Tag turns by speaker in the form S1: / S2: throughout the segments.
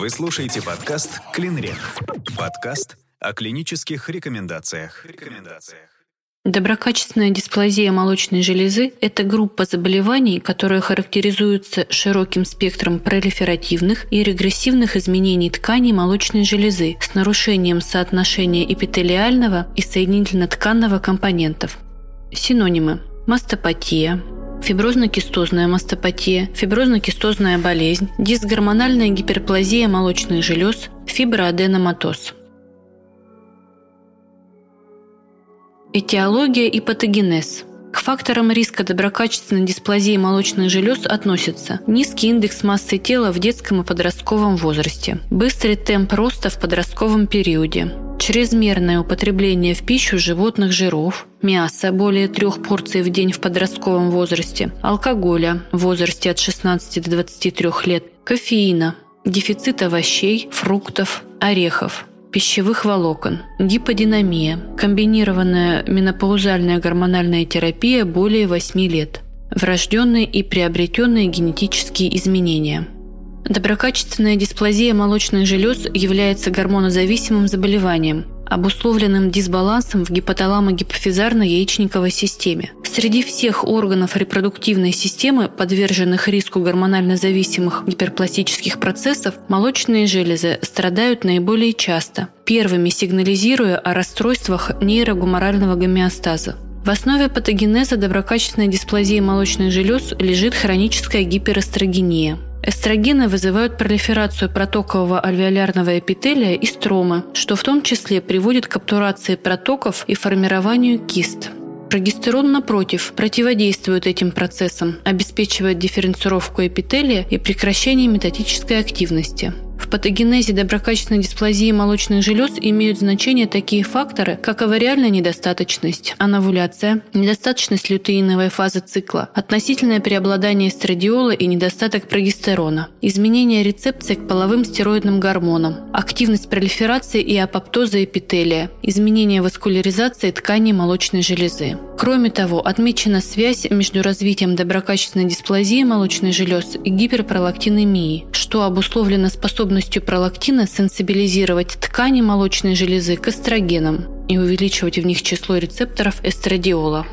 S1: Вы слушаете подкаст «Клинрек». Подкаст о клинических рекомендациях. рекомендациях.
S2: Доброкачественная дисплазия молочной железы – это группа заболеваний, которая характеризуется широким спектром пролиферативных и регрессивных изменений тканей молочной железы с нарушением соотношения эпителиального и соединительно-тканного компонентов. Синонимы – мастопатия, фиброзно-кистозная мастопатия, фиброзно-кистозная болезнь, дисгормональная гиперплазия молочных желез, фиброаденоматоз – Этиология и патогенез. К факторам риска доброкачественной дисплазии молочных желез относятся низкий индекс массы тела в детском и подростковом возрасте, быстрый темп роста в подростковом периоде, чрезмерное употребление в пищу животных жиров, мяса более трех порций в день в подростковом возрасте, алкоголя в возрасте от 16 до 23 лет, кофеина, дефицит овощей, фруктов, орехов – пищевых волокон, гиподинамия, комбинированная менопаузальная гормональная терапия более 8 лет, врожденные и приобретенные генетические изменения. Доброкачественная дисплазия молочных желез является гормонозависимым заболеванием – обусловленным дисбалансом в гипоталамо-гипофизарно-яичниковой системе. Среди всех органов репродуктивной системы, подверженных риску гормонально зависимых гиперпластических процессов, молочные железы страдают наиболее часто, первыми сигнализируя о расстройствах нейрогуморального гомеостаза. В основе патогенеза доброкачественной дисплазии молочных желез лежит хроническая гиперэстрогения – Эстрогены вызывают пролиферацию протокового альвеолярного эпителия и стромы, что в том числе приводит к обтурации протоков и формированию кист. Прогестерон, напротив, противодействует этим процессам, обеспечивает дифференцировку эпителия и прекращение метатической активности. В патогенезе доброкачественной дисплазии молочных желез имеют значение такие факторы, как авариальная недостаточность, анавуляция, недостаточность лютеиновой фазы цикла, относительное преобладание эстрадиола и недостаток прогестерона, изменение рецепции к половым стероидным гормонам, активность пролиферации и апоптоза эпителия, изменение васкуляризации тканей молочной железы. Кроме того, отмечена связь между развитием доброкачественной дисплазии молочной желез и гиперпролактинемией, что обусловлено способностью пролактина сенсибилизировать ткани молочной железы к эстрогенам и увеличивать в них число рецепторов эстрадиола.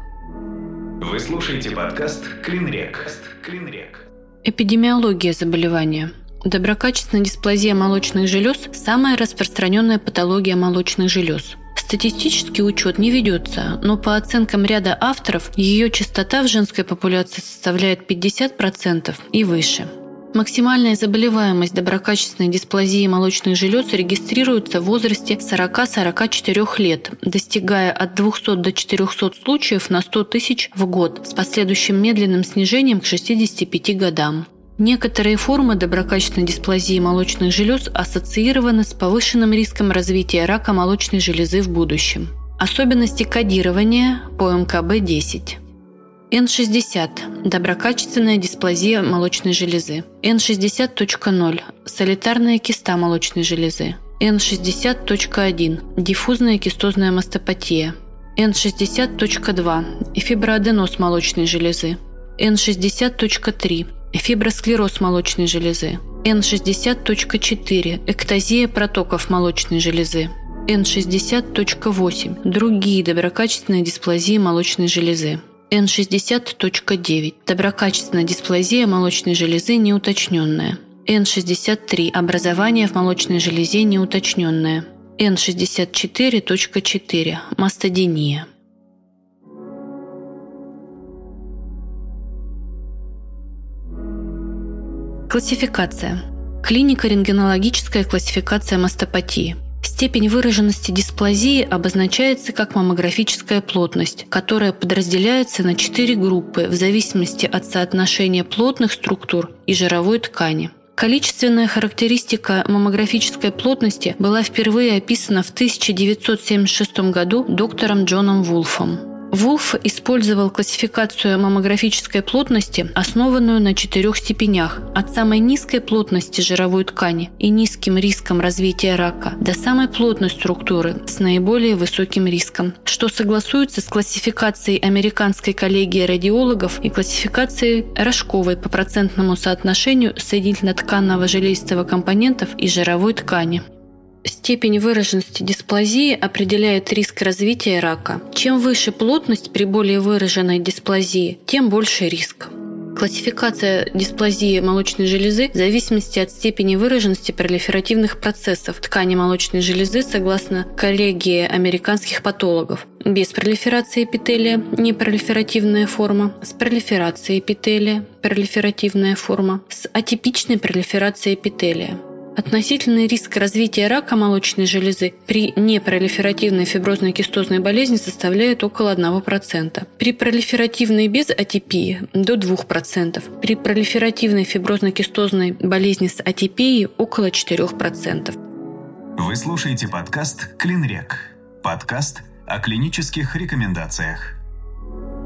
S1: Вы слушаете подкаст «Клинрек». «Клинрек».
S2: Эпидемиология заболевания. Доброкачественная дисплазия молочных желез – самая распространенная патология молочных желез – Статистический учет не ведется, но по оценкам ряда авторов ее частота в женской популяции составляет 50% и выше. Максимальная заболеваемость доброкачественной дисплазии молочных желез регистрируется в возрасте 40-44 лет, достигая от 200 до 400 случаев на 100 тысяч в год с последующим медленным снижением к 65 годам. Некоторые формы доброкачественной дисплазии молочных желез ассоциированы с повышенным риском развития рака молочной железы в будущем. Особенности кодирования по МКБ-10. N60 – доброкачественная дисплазия молочной железы. N60.0 – солитарная киста молочной железы. N60.1 – диффузная кистозная мастопатия. N60.2 – фиброаденоз молочной железы. N60.3 фибросклероз молочной железы, N60.4 – эктазия протоков молочной железы, N60.8 – другие доброкачественные дисплазии молочной железы. N60.9 – доброкачественная дисплазия молочной железы неуточненная. N63 – образование в молочной железе неуточненное. N64.4 – мастодиния. Классификация. Клиника рентгенологическая классификация мастопатии. Степень выраженности дисплазии обозначается как маммографическая плотность, которая подразделяется на четыре группы в зависимости от соотношения плотных структур и жировой ткани. Количественная характеристика маммографической плотности была впервые описана в 1976 году доктором Джоном Вулфом. Вулф использовал классификацию маммографической плотности, основанную на четырех степенях – от самой низкой плотности жировой ткани и низким риском развития рака до самой плотной структуры с наиболее высоким риском, что согласуется с классификацией Американской коллегии радиологов и классификацией Рожковой по процентному соотношению соединительно-тканного железистого компонентов и жировой ткани. Степень выраженности дисплазии определяет риск развития рака. Чем выше плотность при более выраженной дисплазии, тем больше риск. Классификация дисплазии молочной железы в зависимости от степени выраженности пролиферативных процессов ткани молочной железы согласно коллегии американских патологов. Без пролиферации эпителия – непролиферативная форма, с пролиферацией эпителия – пролиферативная форма, с атипичной пролиферацией эпителия – Относительный риск развития рака молочной железы при непролиферативной фиброзной кистозной болезни составляет около 1%. При пролиферативной без атипии – до 2%. При пролиферативной фиброзной кистозной болезни с атипией – около 4%.
S1: Вы слушаете подкаст «Клинрек». Подкаст о клинических рекомендациях.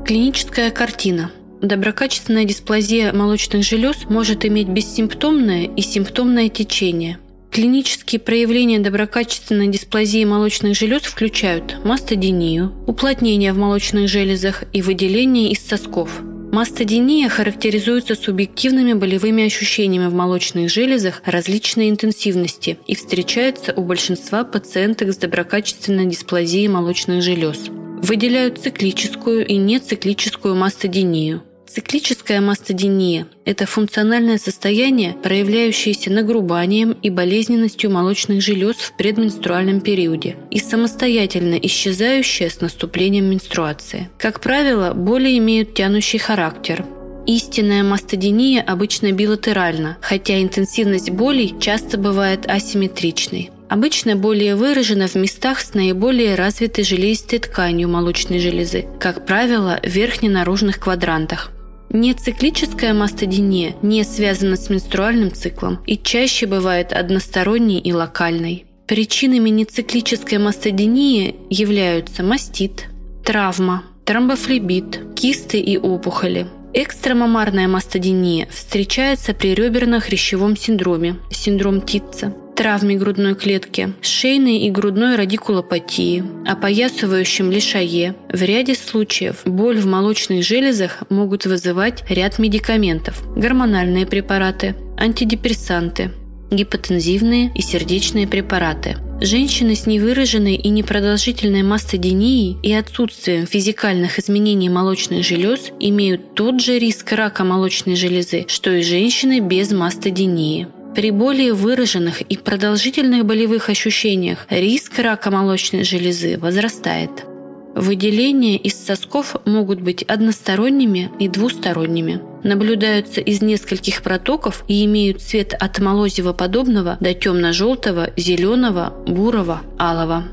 S2: Клиническая картина – Доброкачественная дисплазия молочных желез может иметь бессимптомное и симптомное течение. Клинические проявления доброкачественной дисплазии молочных желез включают мастодинию, уплотнение в молочных железах и выделение из сосков. Мастодиния характеризуется субъективными болевыми ощущениями в молочных железах различной интенсивности и встречается у большинства пациенток с доброкачественной дисплазией молочных желез. Выделяют циклическую и нециклическую мастодинию – Циклическая мастодиния – это функциональное состояние, проявляющееся нагрубанием и болезненностью молочных желез в предменструальном периоде и самостоятельно исчезающее с наступлением менструации. Как правило, боли имеют тянущий характер, Истинная мастодиния обычно билатеральна, хотя интенсивность болей часто бывает асимметричной. Обычно более выражена в местах с наиболее развитой железистой тканью молочной железы, как правило, в верхненаружных квадрантах. Нециклическая мастодиния не связана с менструальным циклом и чаще бывает односторонней и локальной. Причинами нециклической мастодинии являются мастит, травма, тромбофлебит, кисты и опухоли. Экстрамамарная мастодиния встречается при реберно-хрящевом синдроме, синдром Титца, травме грудной клетки, шейной и грудной радикулопатии, опоясывающем лишае. В ряде случаев боль в молочных железах могут вызывать ряд медикаментов – гормональные препараты, антидепрессанты, гипотензивные и сердечные препараты. Женщины с невыраженной и непродолжительной мастодинией и отсутствием физикальных изменений молочных желез имеют тот же риск рака молочной железы, что и женщины без мастодинии. При более выраженных и продолжительных болевых ощущениях риск рака молочной железы возрастает. Выделения из сосков могут быть односторонними и двусторонними. Наблюдаются из нескольких протоков и имеют цвет от молозиво-подобного до темно-желтого, зеленого, бурого, алого.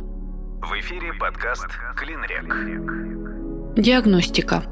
S1: В эфире подкаст «Клинрек».
S2: Диагностика.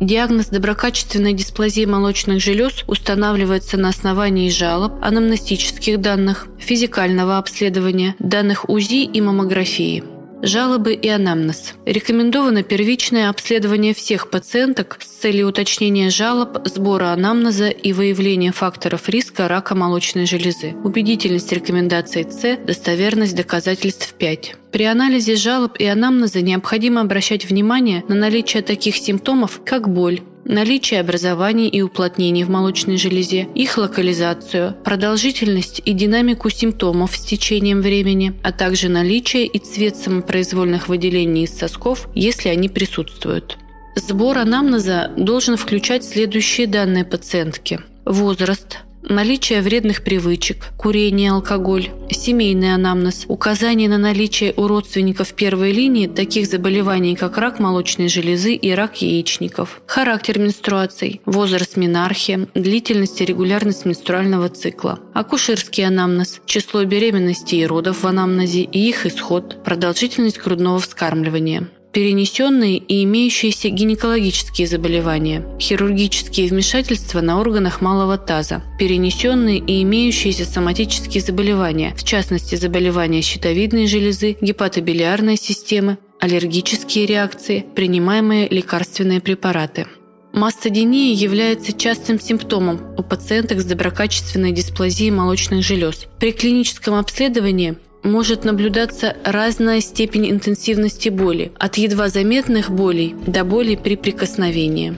S2: Диагноз доброкачественной дисплазии молочных желез устанавливается на основании жалоб, анамнестических данных, физикального обследования, данных УЗИ и маммографии – Жалобы и анамнез. Рекомендовано первичное обследование всех пациенток с целью уточнения жалоб, сбора анамнеза и выявления факторов риска рака молочной железы. Убедительность рекомендаций С, достоверность доказательств 5. При анализе жалоб и анамнеза необходимо обращать внимание на наличие таких симптомов, как боль, наличие образований и уплотнений в молочной железе, их локализацию, продолжительность и динамику симптомов с течением времени, а также наличие и цвет самопроизвольных выделений из сосков, если они присутствуют. Сбор анамнеза должен включать следующие данные пациентки. Возраст, наличие вредных привычек, курение, алкоголь, семейный анамнез, указание на наличие у родственников первой линии таких заболеваний, как рак молочной железы и рак яичников, характер менструаций, возраст менархии, длительность и регулярность менструального цикла, акушерский анамнез, число беременностей и родов в анамнезе и их исход, продолжительность грудного вскармливания перенесенные и имеющиеся гинекологические заболевания, хирургические вмешательства на органах малого таза, перенесенные и имеющиеся соматические заболевания, в частности заболевания щитовидной железы, гепатобилиарной системы, аллергические реакции, принимаемые лекарственные препараты. Мастодиния является частым симптомом у пациенток с доброкачественной дисплазией молочных желез. При клиническом обследовании может наблюдаться разная степень интенсивности боли, от едва заметных болей до болей при прикосновении.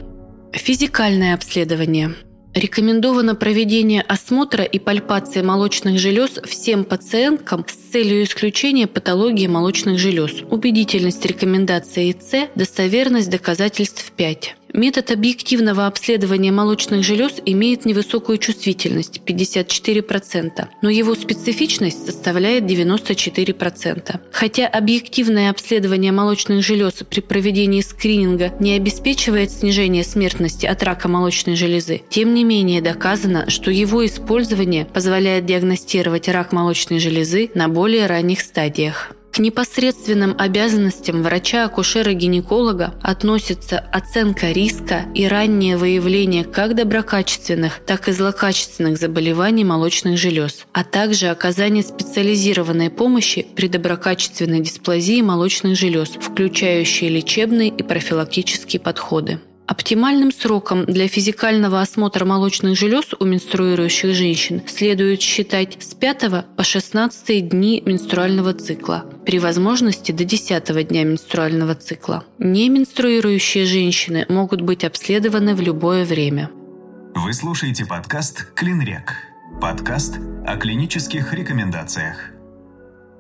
S2: Физикальное обследование. Рекомендовано проведение осмотра и пальпации молочных желез всем пациенткам с целью исключения патологии молочных желез. Убедительность рекомендации ИЦ, достоверность доказательств 5. Метод объективного обследования молочных желез имеет невысокую чувствительность – 54%, но его специфичность составляет 94%. Хотя объективное обследование молочных желез при проведении скрининга не обеспечивает снижение смертности от рака молочной железы, тем не менее доказано, что его использование позволяет диагностировать рак молочной железы на более ранних стадиях. К непосредственным обязанностям врача-акушера-гинеколога относятся оценка риска и раннее выявление как доброкачественных, так и злокачественных заболеваний молочных желез, а также оказание специализированной помощи при доброкачественной дисплазии молочных желез, включающей лечебные и профилактические подходы. Оптимальным сроком для физикального осмотра молочных желез у менструирующих женщин следует считать с 5 по 16 дни менструального цикла, при возможности до 10 дня менструального цикла. Не менструирующие женщины могут быть обследованы в любое время.
S1: Вы слушаете подкаст «Клинрек». Подкаст о клинических рекомендациях.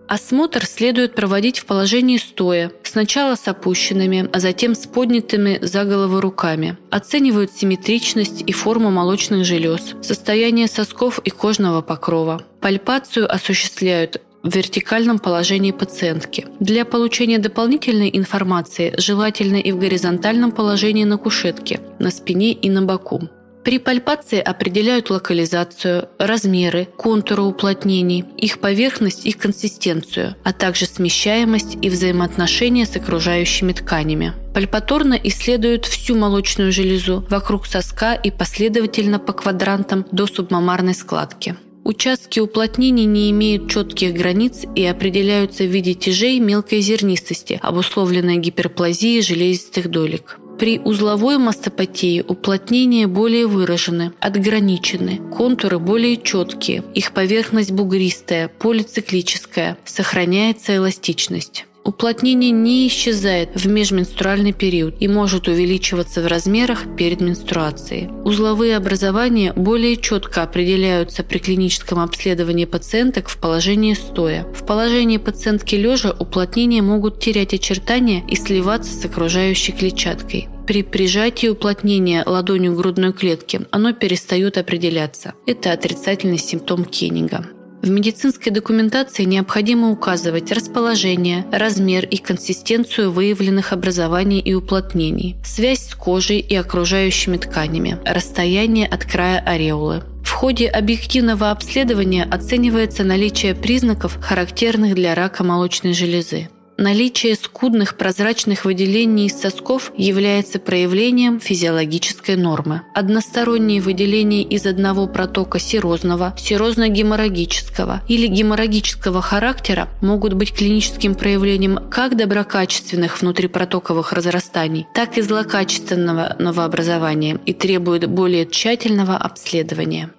S2: Осмотр следует проводить в положении стоя, сначала с опущенными, а затем с поднятыми за голову руками. Оценивают симметричность и форму молочных желез, состояние сосков и кожного покрова. Пальпацию осуществляют в вертикальном положении пациентки. Для получения дополнительной информации желательно и в горизонтальном положении на кушетке, на спине и на боку. При пальпации определяют локализацию, размеры, контуры уплотнений, их поверхность и консистенцию, а также смещаемость и взаимоотношения с окружающими тканями. Пальпаторно исследуют всю молочную железу вокруг соска и последовательно по квадрантам до субмамарной складки. Участки уплотнений не имеют четких границ и определяются в виде тяжей мелкой зернистости, обусловленной гиперплазией железистых долек. При узловой мастопатии уплотнения более выражены, отграничены, контуры более четкие, их поверхность бугристая, полициклическая, сохраняется эластичность. Уплотнение не исчезает в межменструальный период и может увеличиваться в размерах перед менструацией. Узловые образования более четко определяются при клиническом обследовании пациенток в положении стоя. В положении пациентки лежа уплотнения могут терять очертания и сливаться с окружающей клетчаткой. При прижатии уплотнения ладонью грудной клетки оно перестает определяться. Это отрицательный симптом Кеннига. В медицинской документации необходимо указывать расположение, размер и консистенцию выявленных образований и уплотнений, связь с кожей и окружающими тканями, расстояние от края ареолы. В ходе объективного обследования оценивается наличие признаков, характерных для рака молочной железы. Наличие скудных прозрачных выделений из сосков является проявлением физиологической нормы. Односторонние выделения из одного протока серозного, серозно-геморрагического или геморрагического характера могут быть клиническим проявлением как доброкачественных внутрипротоковых разрастаний, так и злокачественного новообразования и требуют более тщательного обследования.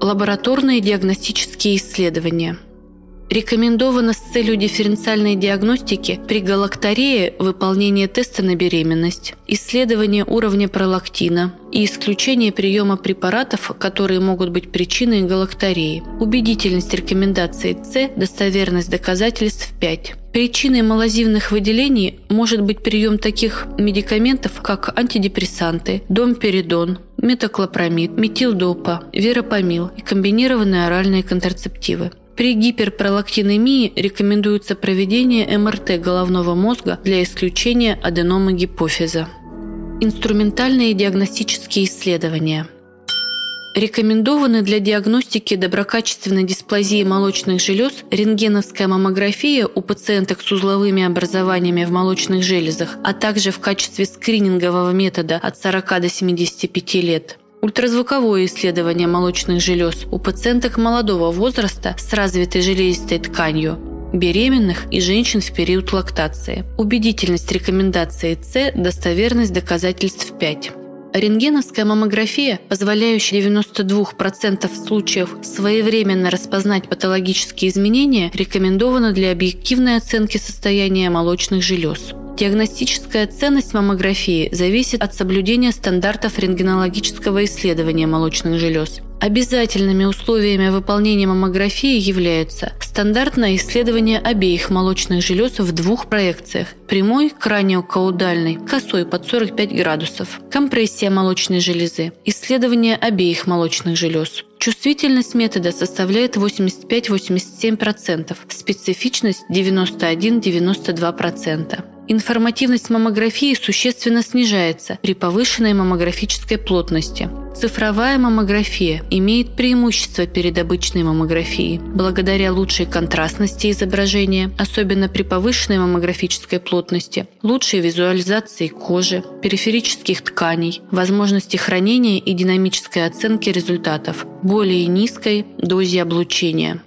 S2: Лабораторные диагностические исследования – Рекомендовано с целью дифференциальной диагностики при галакторее выполнение теста на беременность, исследование уровня пролактина и исключение приема препаратов, которые могут быть причиной галактореи. Убедительность рекомендации С, достоверность доказательств 5. Причиной малозивных выделений может быть прием таких медикаментов, как антидепрессанты, домперидон, метоклопромид, метилдопа, веропамил и комбинированные оральные контрацептивы. При гиперпролактинемии рекомендуется проведение МРТ головного мозга для исключения аденомы гипофиза. Инструментальные диагностические исследования – Рекомендованы для диагностики доброкачественной дисплазии молочных желез рентгеновская маммография у пациенток с узловыми образованиями в молочных железах, а также в качестве скринингового метода от 40 до 75 лет – Ультразвуковое исследование молочных желез у пациенток молодого возраста с развитой железистой тканью беременных и женщин в период лактации. Убедительность рекомендации С, достоверность доказательств 5. Рентгеновская маммография, позволяющая 92% случаев своевременно распознать патологические изменения, рекомендована для объективной оценки состояния молочных желез. Диагностическая ценность маммографии зависит от соблюдения стандартов рентгенологического исследования молочных желез. Обязательными условиями выполнения маммографии являются стандартное исследование обеих молочных желез в двух проекциях – прямой, краниокаудальной, косой под 45 градусов, компрессия молочной железы, исследование обеих молочных желез. Чувствительность метода составляет 85-87%, специфичность 91-92%. Информативность маммографии существенно снижается при повышенной маммографической плотности. Цифровая маммография имеет преимущество перед обычной маммографией благодаря лучшей контрастности изображения, особенно при повышенной маммографической плотности, лучшей визуализации кожи, периферических тканей, возможности хранения и динамической оценки результатов, более низкой дозе облучения.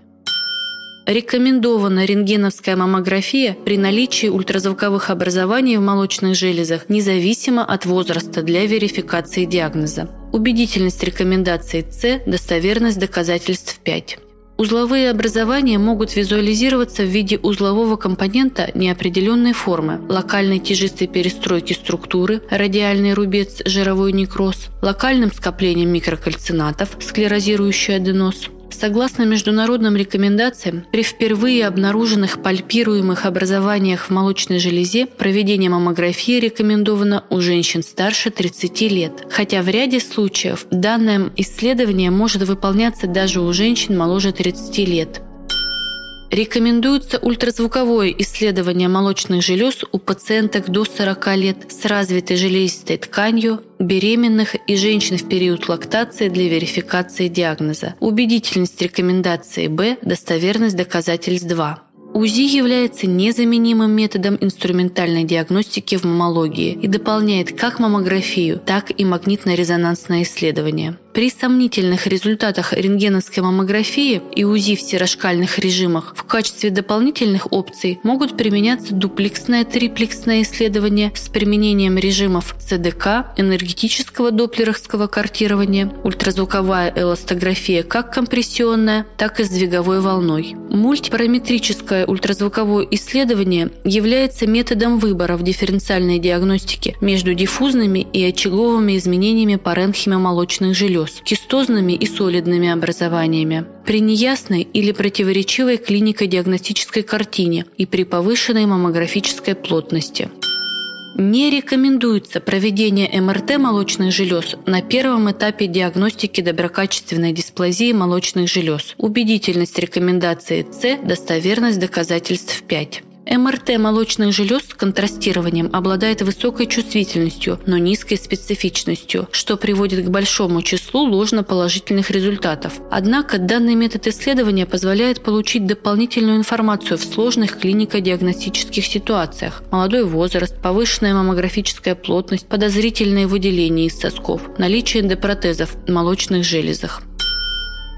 S2: Рекомендована рентгеновская маммография при наличии ультразвуковых образований в молочных железах независимо от возраста для верификации диагноза. Убедительность рекомендаций С, достоверность доказательств 5. Узловые образования могут визуализироваться в виде узлового компонента неопределенной формы, локальной тяжистой перестройки структуры, радиальный рубец, жировой некроз, локальным скоплением микрокальцинатов, склерозирующий аденоз – Согласно международным рекомендациям, при впервые обнаруженных пальпируемых образованиях в молочной железе проведение маммографии рекомендовано у женщин старше 30 лет, хотя в ряде случаев данное исследование может выполняться даже у женщин моложе 30 лет. Рекомендуется ультразвуковое исследование молочных желез у пациенток до 40 лет с развитой железистой тканью, беременных и женщин в период лактации для верификации диагноза. Убедительность рекомендации Б, достоверность доказательств 2. УЗИ является незаменимым методом инструментальной диагностики в маммологии и дополняет как маммографию, так и магнитно-резонансное исследование. При сомнительных результатах рентгеновской маммографии и УЗИ в серошкальных режимах в качестве дополнительных опций могут применяться дуплексное триплексное исследование с применением режимов ЦДК, энергетического доплеровского картирования, ультразвуковая эластография как компрессионная, так и с двиговой волной. Мультипараметрическое ультразвуковое исследование является методом выбора в дифференциальной диагностике между диффузными и очаговыми изменениями паренхима молочных желез кистозными и солидными образованиями, при неясной или противоречивой клинико-диагностической картине и при повышенной маммографической плотности. Не рекомендуется проведение МРТ молочных желез на первом этапе диагностики доброкачественной дисплазии молочных желез. Убедительность рекомендации С, достоверность доказательств 5. МРТ молочных желез с контрастированием обладает высокой чувствительностью, но низкой специфичностью, что приводит к большому числу ложноположительных результатов. Однако данный метод исследования позволяет получить дополнительную информацию в сложных клинико-диагностических ситуациях. Молодой возраст, повышенная маммографическая плотность, подозрительные выделения из сосков, наличие эндопротезов в молочных железах.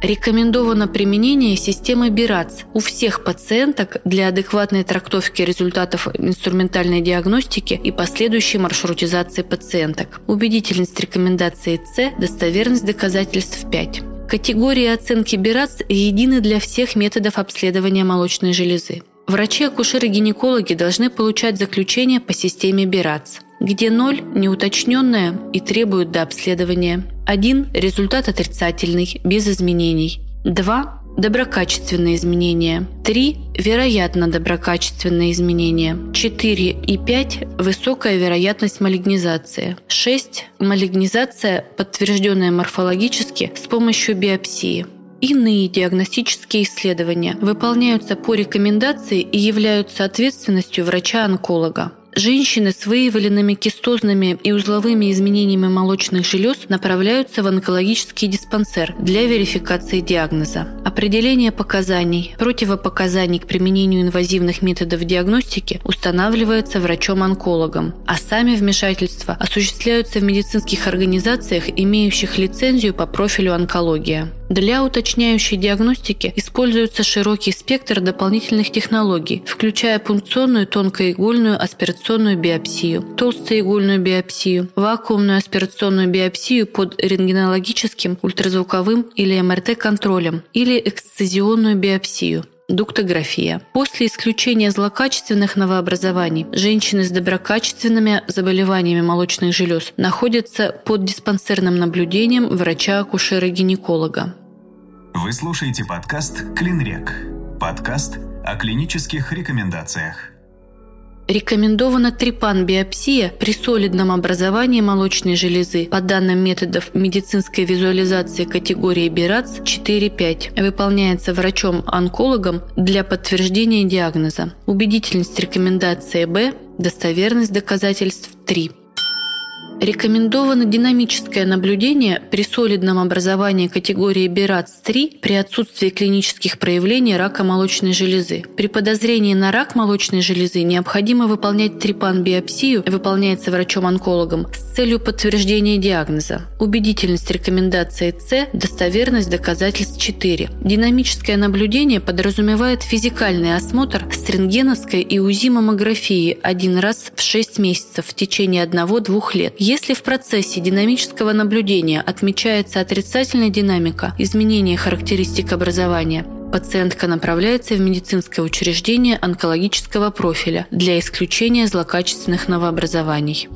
S2: Рекомендовано применение системы БИРАЦ у всех пациенток для адекватной трактовки результатов инструментальной диагностики и последующей маршрутизации пациенток. Убедительность рекомендации С, достоверность доказательств 5. Категории оценки БИРАЦ едины для всех методов обследования молочной железы. Врачи-акушеры-гинекологи должны получать заключение по системе БИРАЦ – где 0 – неуточненное и требует дообследования. 1 – результат отрицательный, без изменений. 2 – доброкачественные изменения. 3 – вероятно доброкачественные изменения. 4 и 5 – высокая вероятность малигнизации. 6 – малигнизация, подтвержденная морфологически с помощью биопсии. Иные диагностические исследования выполняются по рекомендации и являются ответственностью врача-онколога. Женщины с выявленными кистозными и узловыми изменениями молочных желез направляются в онкологический диспансер для верификации диагноза. Определение показаний, противопоказаний к применению инвазивных методов диагностики устанавливается врачом-онкологом, а сами вмешательства осуществляются в медицинских организациях, имеющих лицензию по профилю онкология. Для уточняющей диагностики используется широкий спектр дополнительных технологий, включая пункционную тонкоигольную аспирационную биопсию, толстоигольную биопсию, вакуумную аспирационную биопсию под рентгенологическим, ультразвуковым или МРТ-контролем или эксцизионную биопсию дуктография. После исключения злокачественных новообразований женщины с доброкачественными заболеваниями молочных желез находятся под диспансерным наблюдением врача-акушера-гинеколога.
S1: Вы слушаете подкаст «Клинрек». Подкаст о клинических рекомендациях.
S2: Рекомендована трипан-биопсия при солидном образовании молочной железы по данным методов медицинской визуализации категории БИРАЦ 4-5. Выполняется врачом-онкологом для подтверждения диагноза. Убедительность рекомендации Б, достоверность доказательств 3. Рекомендовано динамическое наблюдение при солидном образовании категории БИРАЦ-3 при отсутствии клинических проявлений рака молочной железы. При подозрении на рак молочной железы необходимо выполнять трипан-биопсию, выполняется врачом-онкологом, с целью подтверждения диагноза. Убедительность рекомендации С, достоверность доказательств 4. Динамическое наблюдение подразумевает физикальный осмотр с рентгеновской и УЗИ-маммографией один раз в 6 месяцев в течение 1-2 лет если в процессе динамического наблюдения отмечается отрицательная динамика изменения характеристик образования, пациентка направляется в медицинское учреждение онкологического профиля для исключения злокачественных новообразований.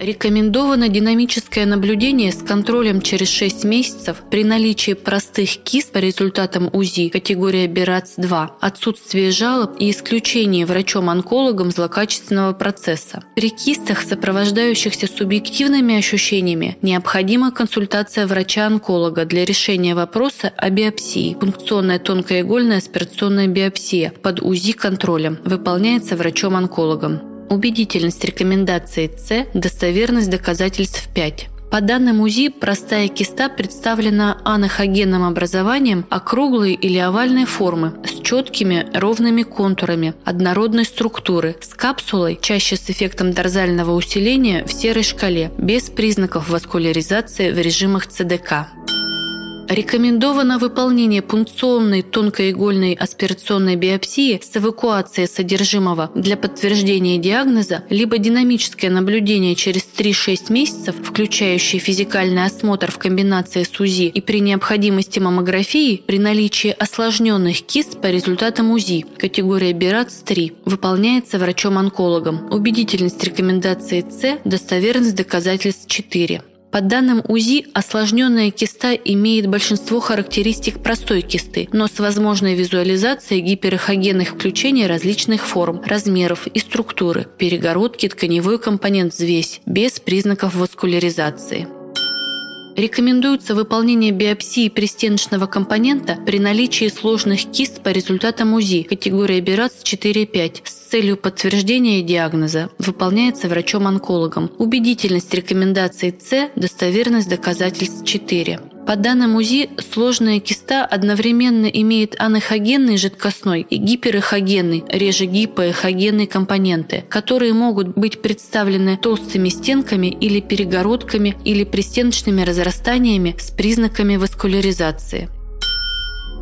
S2: Рекомендовано динамическое наблюдение с контролем через 6 месяцев при наличии простых кист по результатам УЗИ категория БИРАЦ-2, отсутствии жалоб и исключении врачом-онкологом злокачественного процесса. При кистах, сопровождающихся субъективными ощущениями, необходима консультация врача-онколога для решения вопроса о биопсии. Пункционная тонкоигольная аспирационная биопсия под УЗИ-контролем выполняется врачом-онкологом. Убедительность рекомендации С, достоверность доказательств 5. По данным УЗИ, простая киста представлена анахогенным образованием округлой или овальной формы с четкими ровными контурами однородной структуры, с капсулой, чаще с эффектом дорзального усиления в серой шкале, без признаков васкуляризации в режимах ЦДК. Рекомендовано выполнение пункционной тонкоигольной аспирационной биопсии с эвакуацией содержимого для подтверждения диагноза, либо динамическое наблюдение через 3-6 месяцев, включающее физикальный осмотр в комбинации с УЗИ и при необходимости маммографии при наличии осложненных кист по результатам УЗИ, категория БИРАЦ-3, выполняется врачом-онкологом. Убедительность рекомендации С, достоверность доказательств 4. По данным УЗИ, осложненная киста имеет большинство характеристик простой кисты, но с возможной визуализацией гиперэхогенных включений различных форм, размеров и структуры, перегородки, тканевой компонент взвесь, без признаков васкуляризации. Рекомендуется выполнение биопсии пристеночного компонента при наличии сложных кист по результатам УЗИ категории БИРАЦ 4-5 с целью подтверждения диагноза. Выполняется врачом-онкологом. Убедительность рекомендаций С, достоверность доказательств 4. По данным УЗИ, сложная киста одновременно имеет анахогенный жидкостной и гиперэхогенный, реже гипоэхогенный компоненты, которые могут быть представлены толстыми стенками или перегородками или пристеночными разрастаниями с признаками васкуляризации.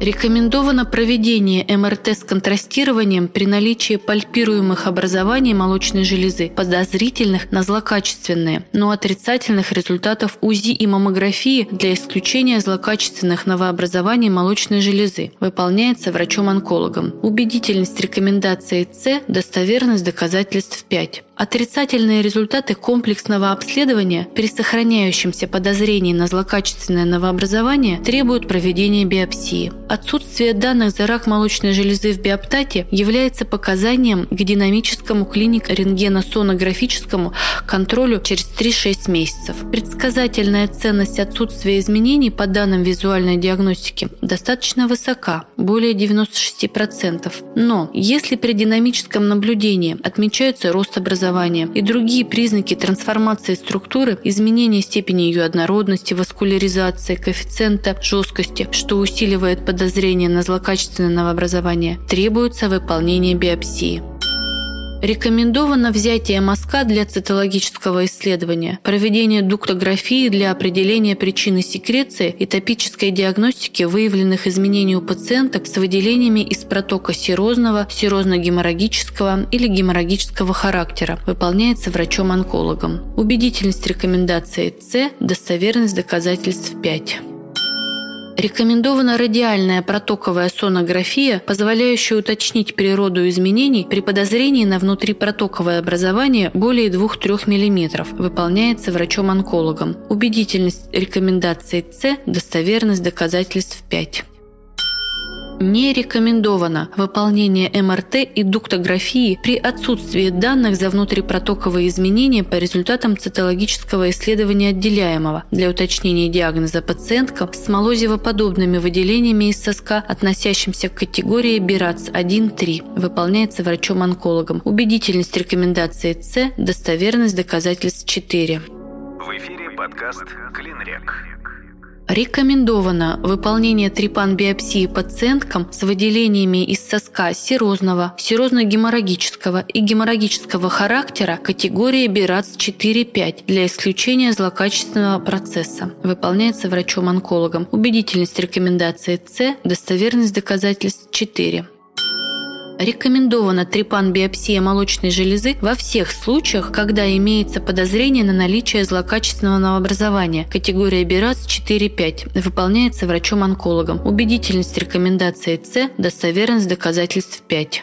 S2: Рекомендовано проведение МРТ с контрастированием при наличии пальпируемых образований молочной железы, подозрительных на злокачественные, но отрицательных результатов УЗИ и маммографии для исключения злокачественных новообразований молочной железы. Выполняется врачом-онкологом. Убедительность рекомендации С, достоверность доказательств 5. Отрицательные результаты комплексного обследования при сохраняющемся подозрении на злокачественное новообразование требуют проведения биопсии. Отсутствие данных за рак молочной железы в биоптате является показанием к динамическому клиник-рентгеносонографическому контролю через 3-6 месяцев. Предсказательная ценность отсутствия изменений по данным визуальной диагностики достаточно высока, более 96%. Но если при динамическом наблюдении отмечается рост образования образования и другие признаки трансформации структуры, изменения степени ее однородности, васкуляризации, коэффициента жесткости, что усиливает подозрение на злокачественное новообразование, требуется выполнение биопсии. Рекомендовано взятие мазка для цитологического исследования, проведение дуктографии для определения причины секреции и топической диагностики выявленных изменений у пациенток с выделениями из протока серозного, серозно-геморрагического или геморрагического характера. Выполняется врачом-онкологом. Убедительность рекомендации С, достоверность доказательств 5. Рекомендована радиальная протоковая сонография, позволяющая уточнить природу изменений при подозрении на внутрипротоковое образование более 2-3 мм. Выполняется врачом-онкологом. Убедительность рекомендации С, достоверность доказательств 5. Не рекомендовано выполнение МРТ и дуктографии при отсутствии данных за внутрипотоковые изменения по результатам цитологического исследования отделяемого для уточнения диагноза пациентка с молозивоподобными выделениями из соска, относящимся к категории БИРАЦ-1-3. Выполняется врачом-онкологом. Убедительность рекомендации С, достоверность доказательств 4.
S1: В эфире подкаст «Клинрек».
S2: Рекомендовано выполнение трипан-биопсии пациенткам с выделениями из соска серозного, серозно-геморрагического и геморрагического характера категории БИРАЦ 4-5 для исключения злокачественного процесса. Выполняется врачом-онкологом. Убедительность рекомендации С, достоверность доказательств 4. Рекомендована трепан-биопсия молочной железы во всех случаях, когда имеется подозрение на наличие злокачественного новообразования. Категория БИРАЦ 4-5. Выполняется врачом-онкологом. Убедительность рекомендации С, достоверность доказательств 5.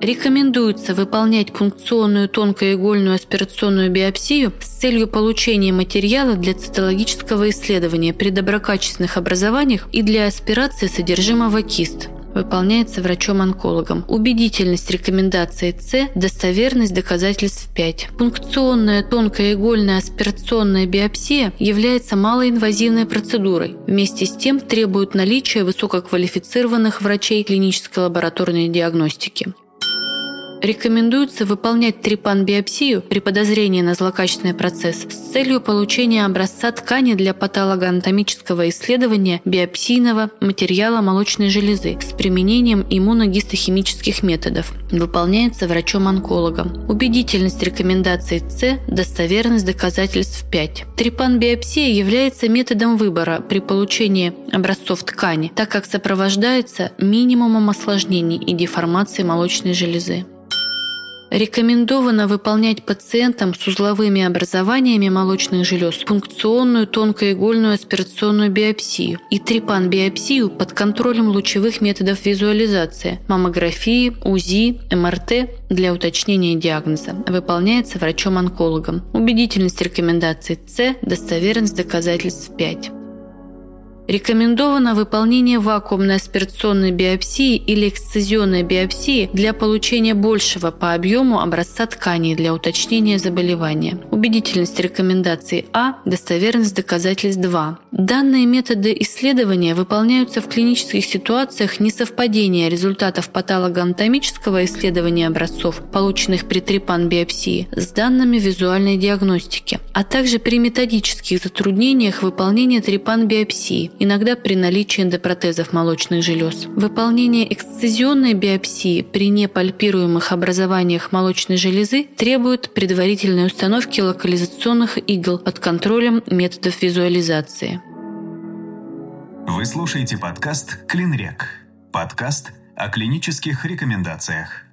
S2: Рекомендуется выполнять пункционную тонкоигольную аспирационную биопсию с целью получения материала для цитологического исследования при доброкачественных образованиях и для аспирации содержимого кист выполняется врачом-онкологом. Убедительность рекомендации С, достоверность доказательств 5. Пункционная тонкоигольная аспирационная биопсия является малоинвазивной процедурой. Вместе с тем требует наличия высококвалифицированных врачей клинической лабораторной диагностики. Рекомендуется выполнять трипан-биопсию при подозрении на злокачественный процесс с целью получения образца ткани для патологоанатомического исследования биопсийного материала молочной железы с применением иммуногистохимических методов. Выполняется врачом-онкологом. Убедительность рекомендаций С, достоверность доказательств 5. Трипан-биопсия является методом выбора при получении образцов ткани, так как сопровождается минимумом осложнений и деформации молочной железы. Рекомендовано выполнять пациентам с узловыми образованиями молочных желез пункционную тонкоигольную аспирационную биопсию и трипан-биопсию под контролем лучевых методов визуализации, маммографии, УЗИ, МРТ для уточнения диагноза. Выполняется врачом-онкологом. Убедительность рекомендаций С, достоверность доказательств 5. Рекомендовано выполнение вакуумной аспирационной биопсии или эксцизионной биопсии для получения большего по объему образца тканей для уточнения заболевания. Убедительность рекомендаций А, достоверность доказательств 2. Данные методы исследования выполняются в клинических ситуациях несовпадения результатов патологоанатомического исследования образцов, полученных при трипан-биопсии, с данными визуальной диагностики, а также при методических затруднениях выполнения трипан-биопсии, иногда при наличии эндопротезов молочных желез. Выполнение эксцизионной биопсии при непальпируемых образованиях молочной железы требует предварительной установки локализационных игл под контролем методов визуализации.
S1: Вы слушаете подкаст «Клинрек». Подкаст о клинических рекомендациях.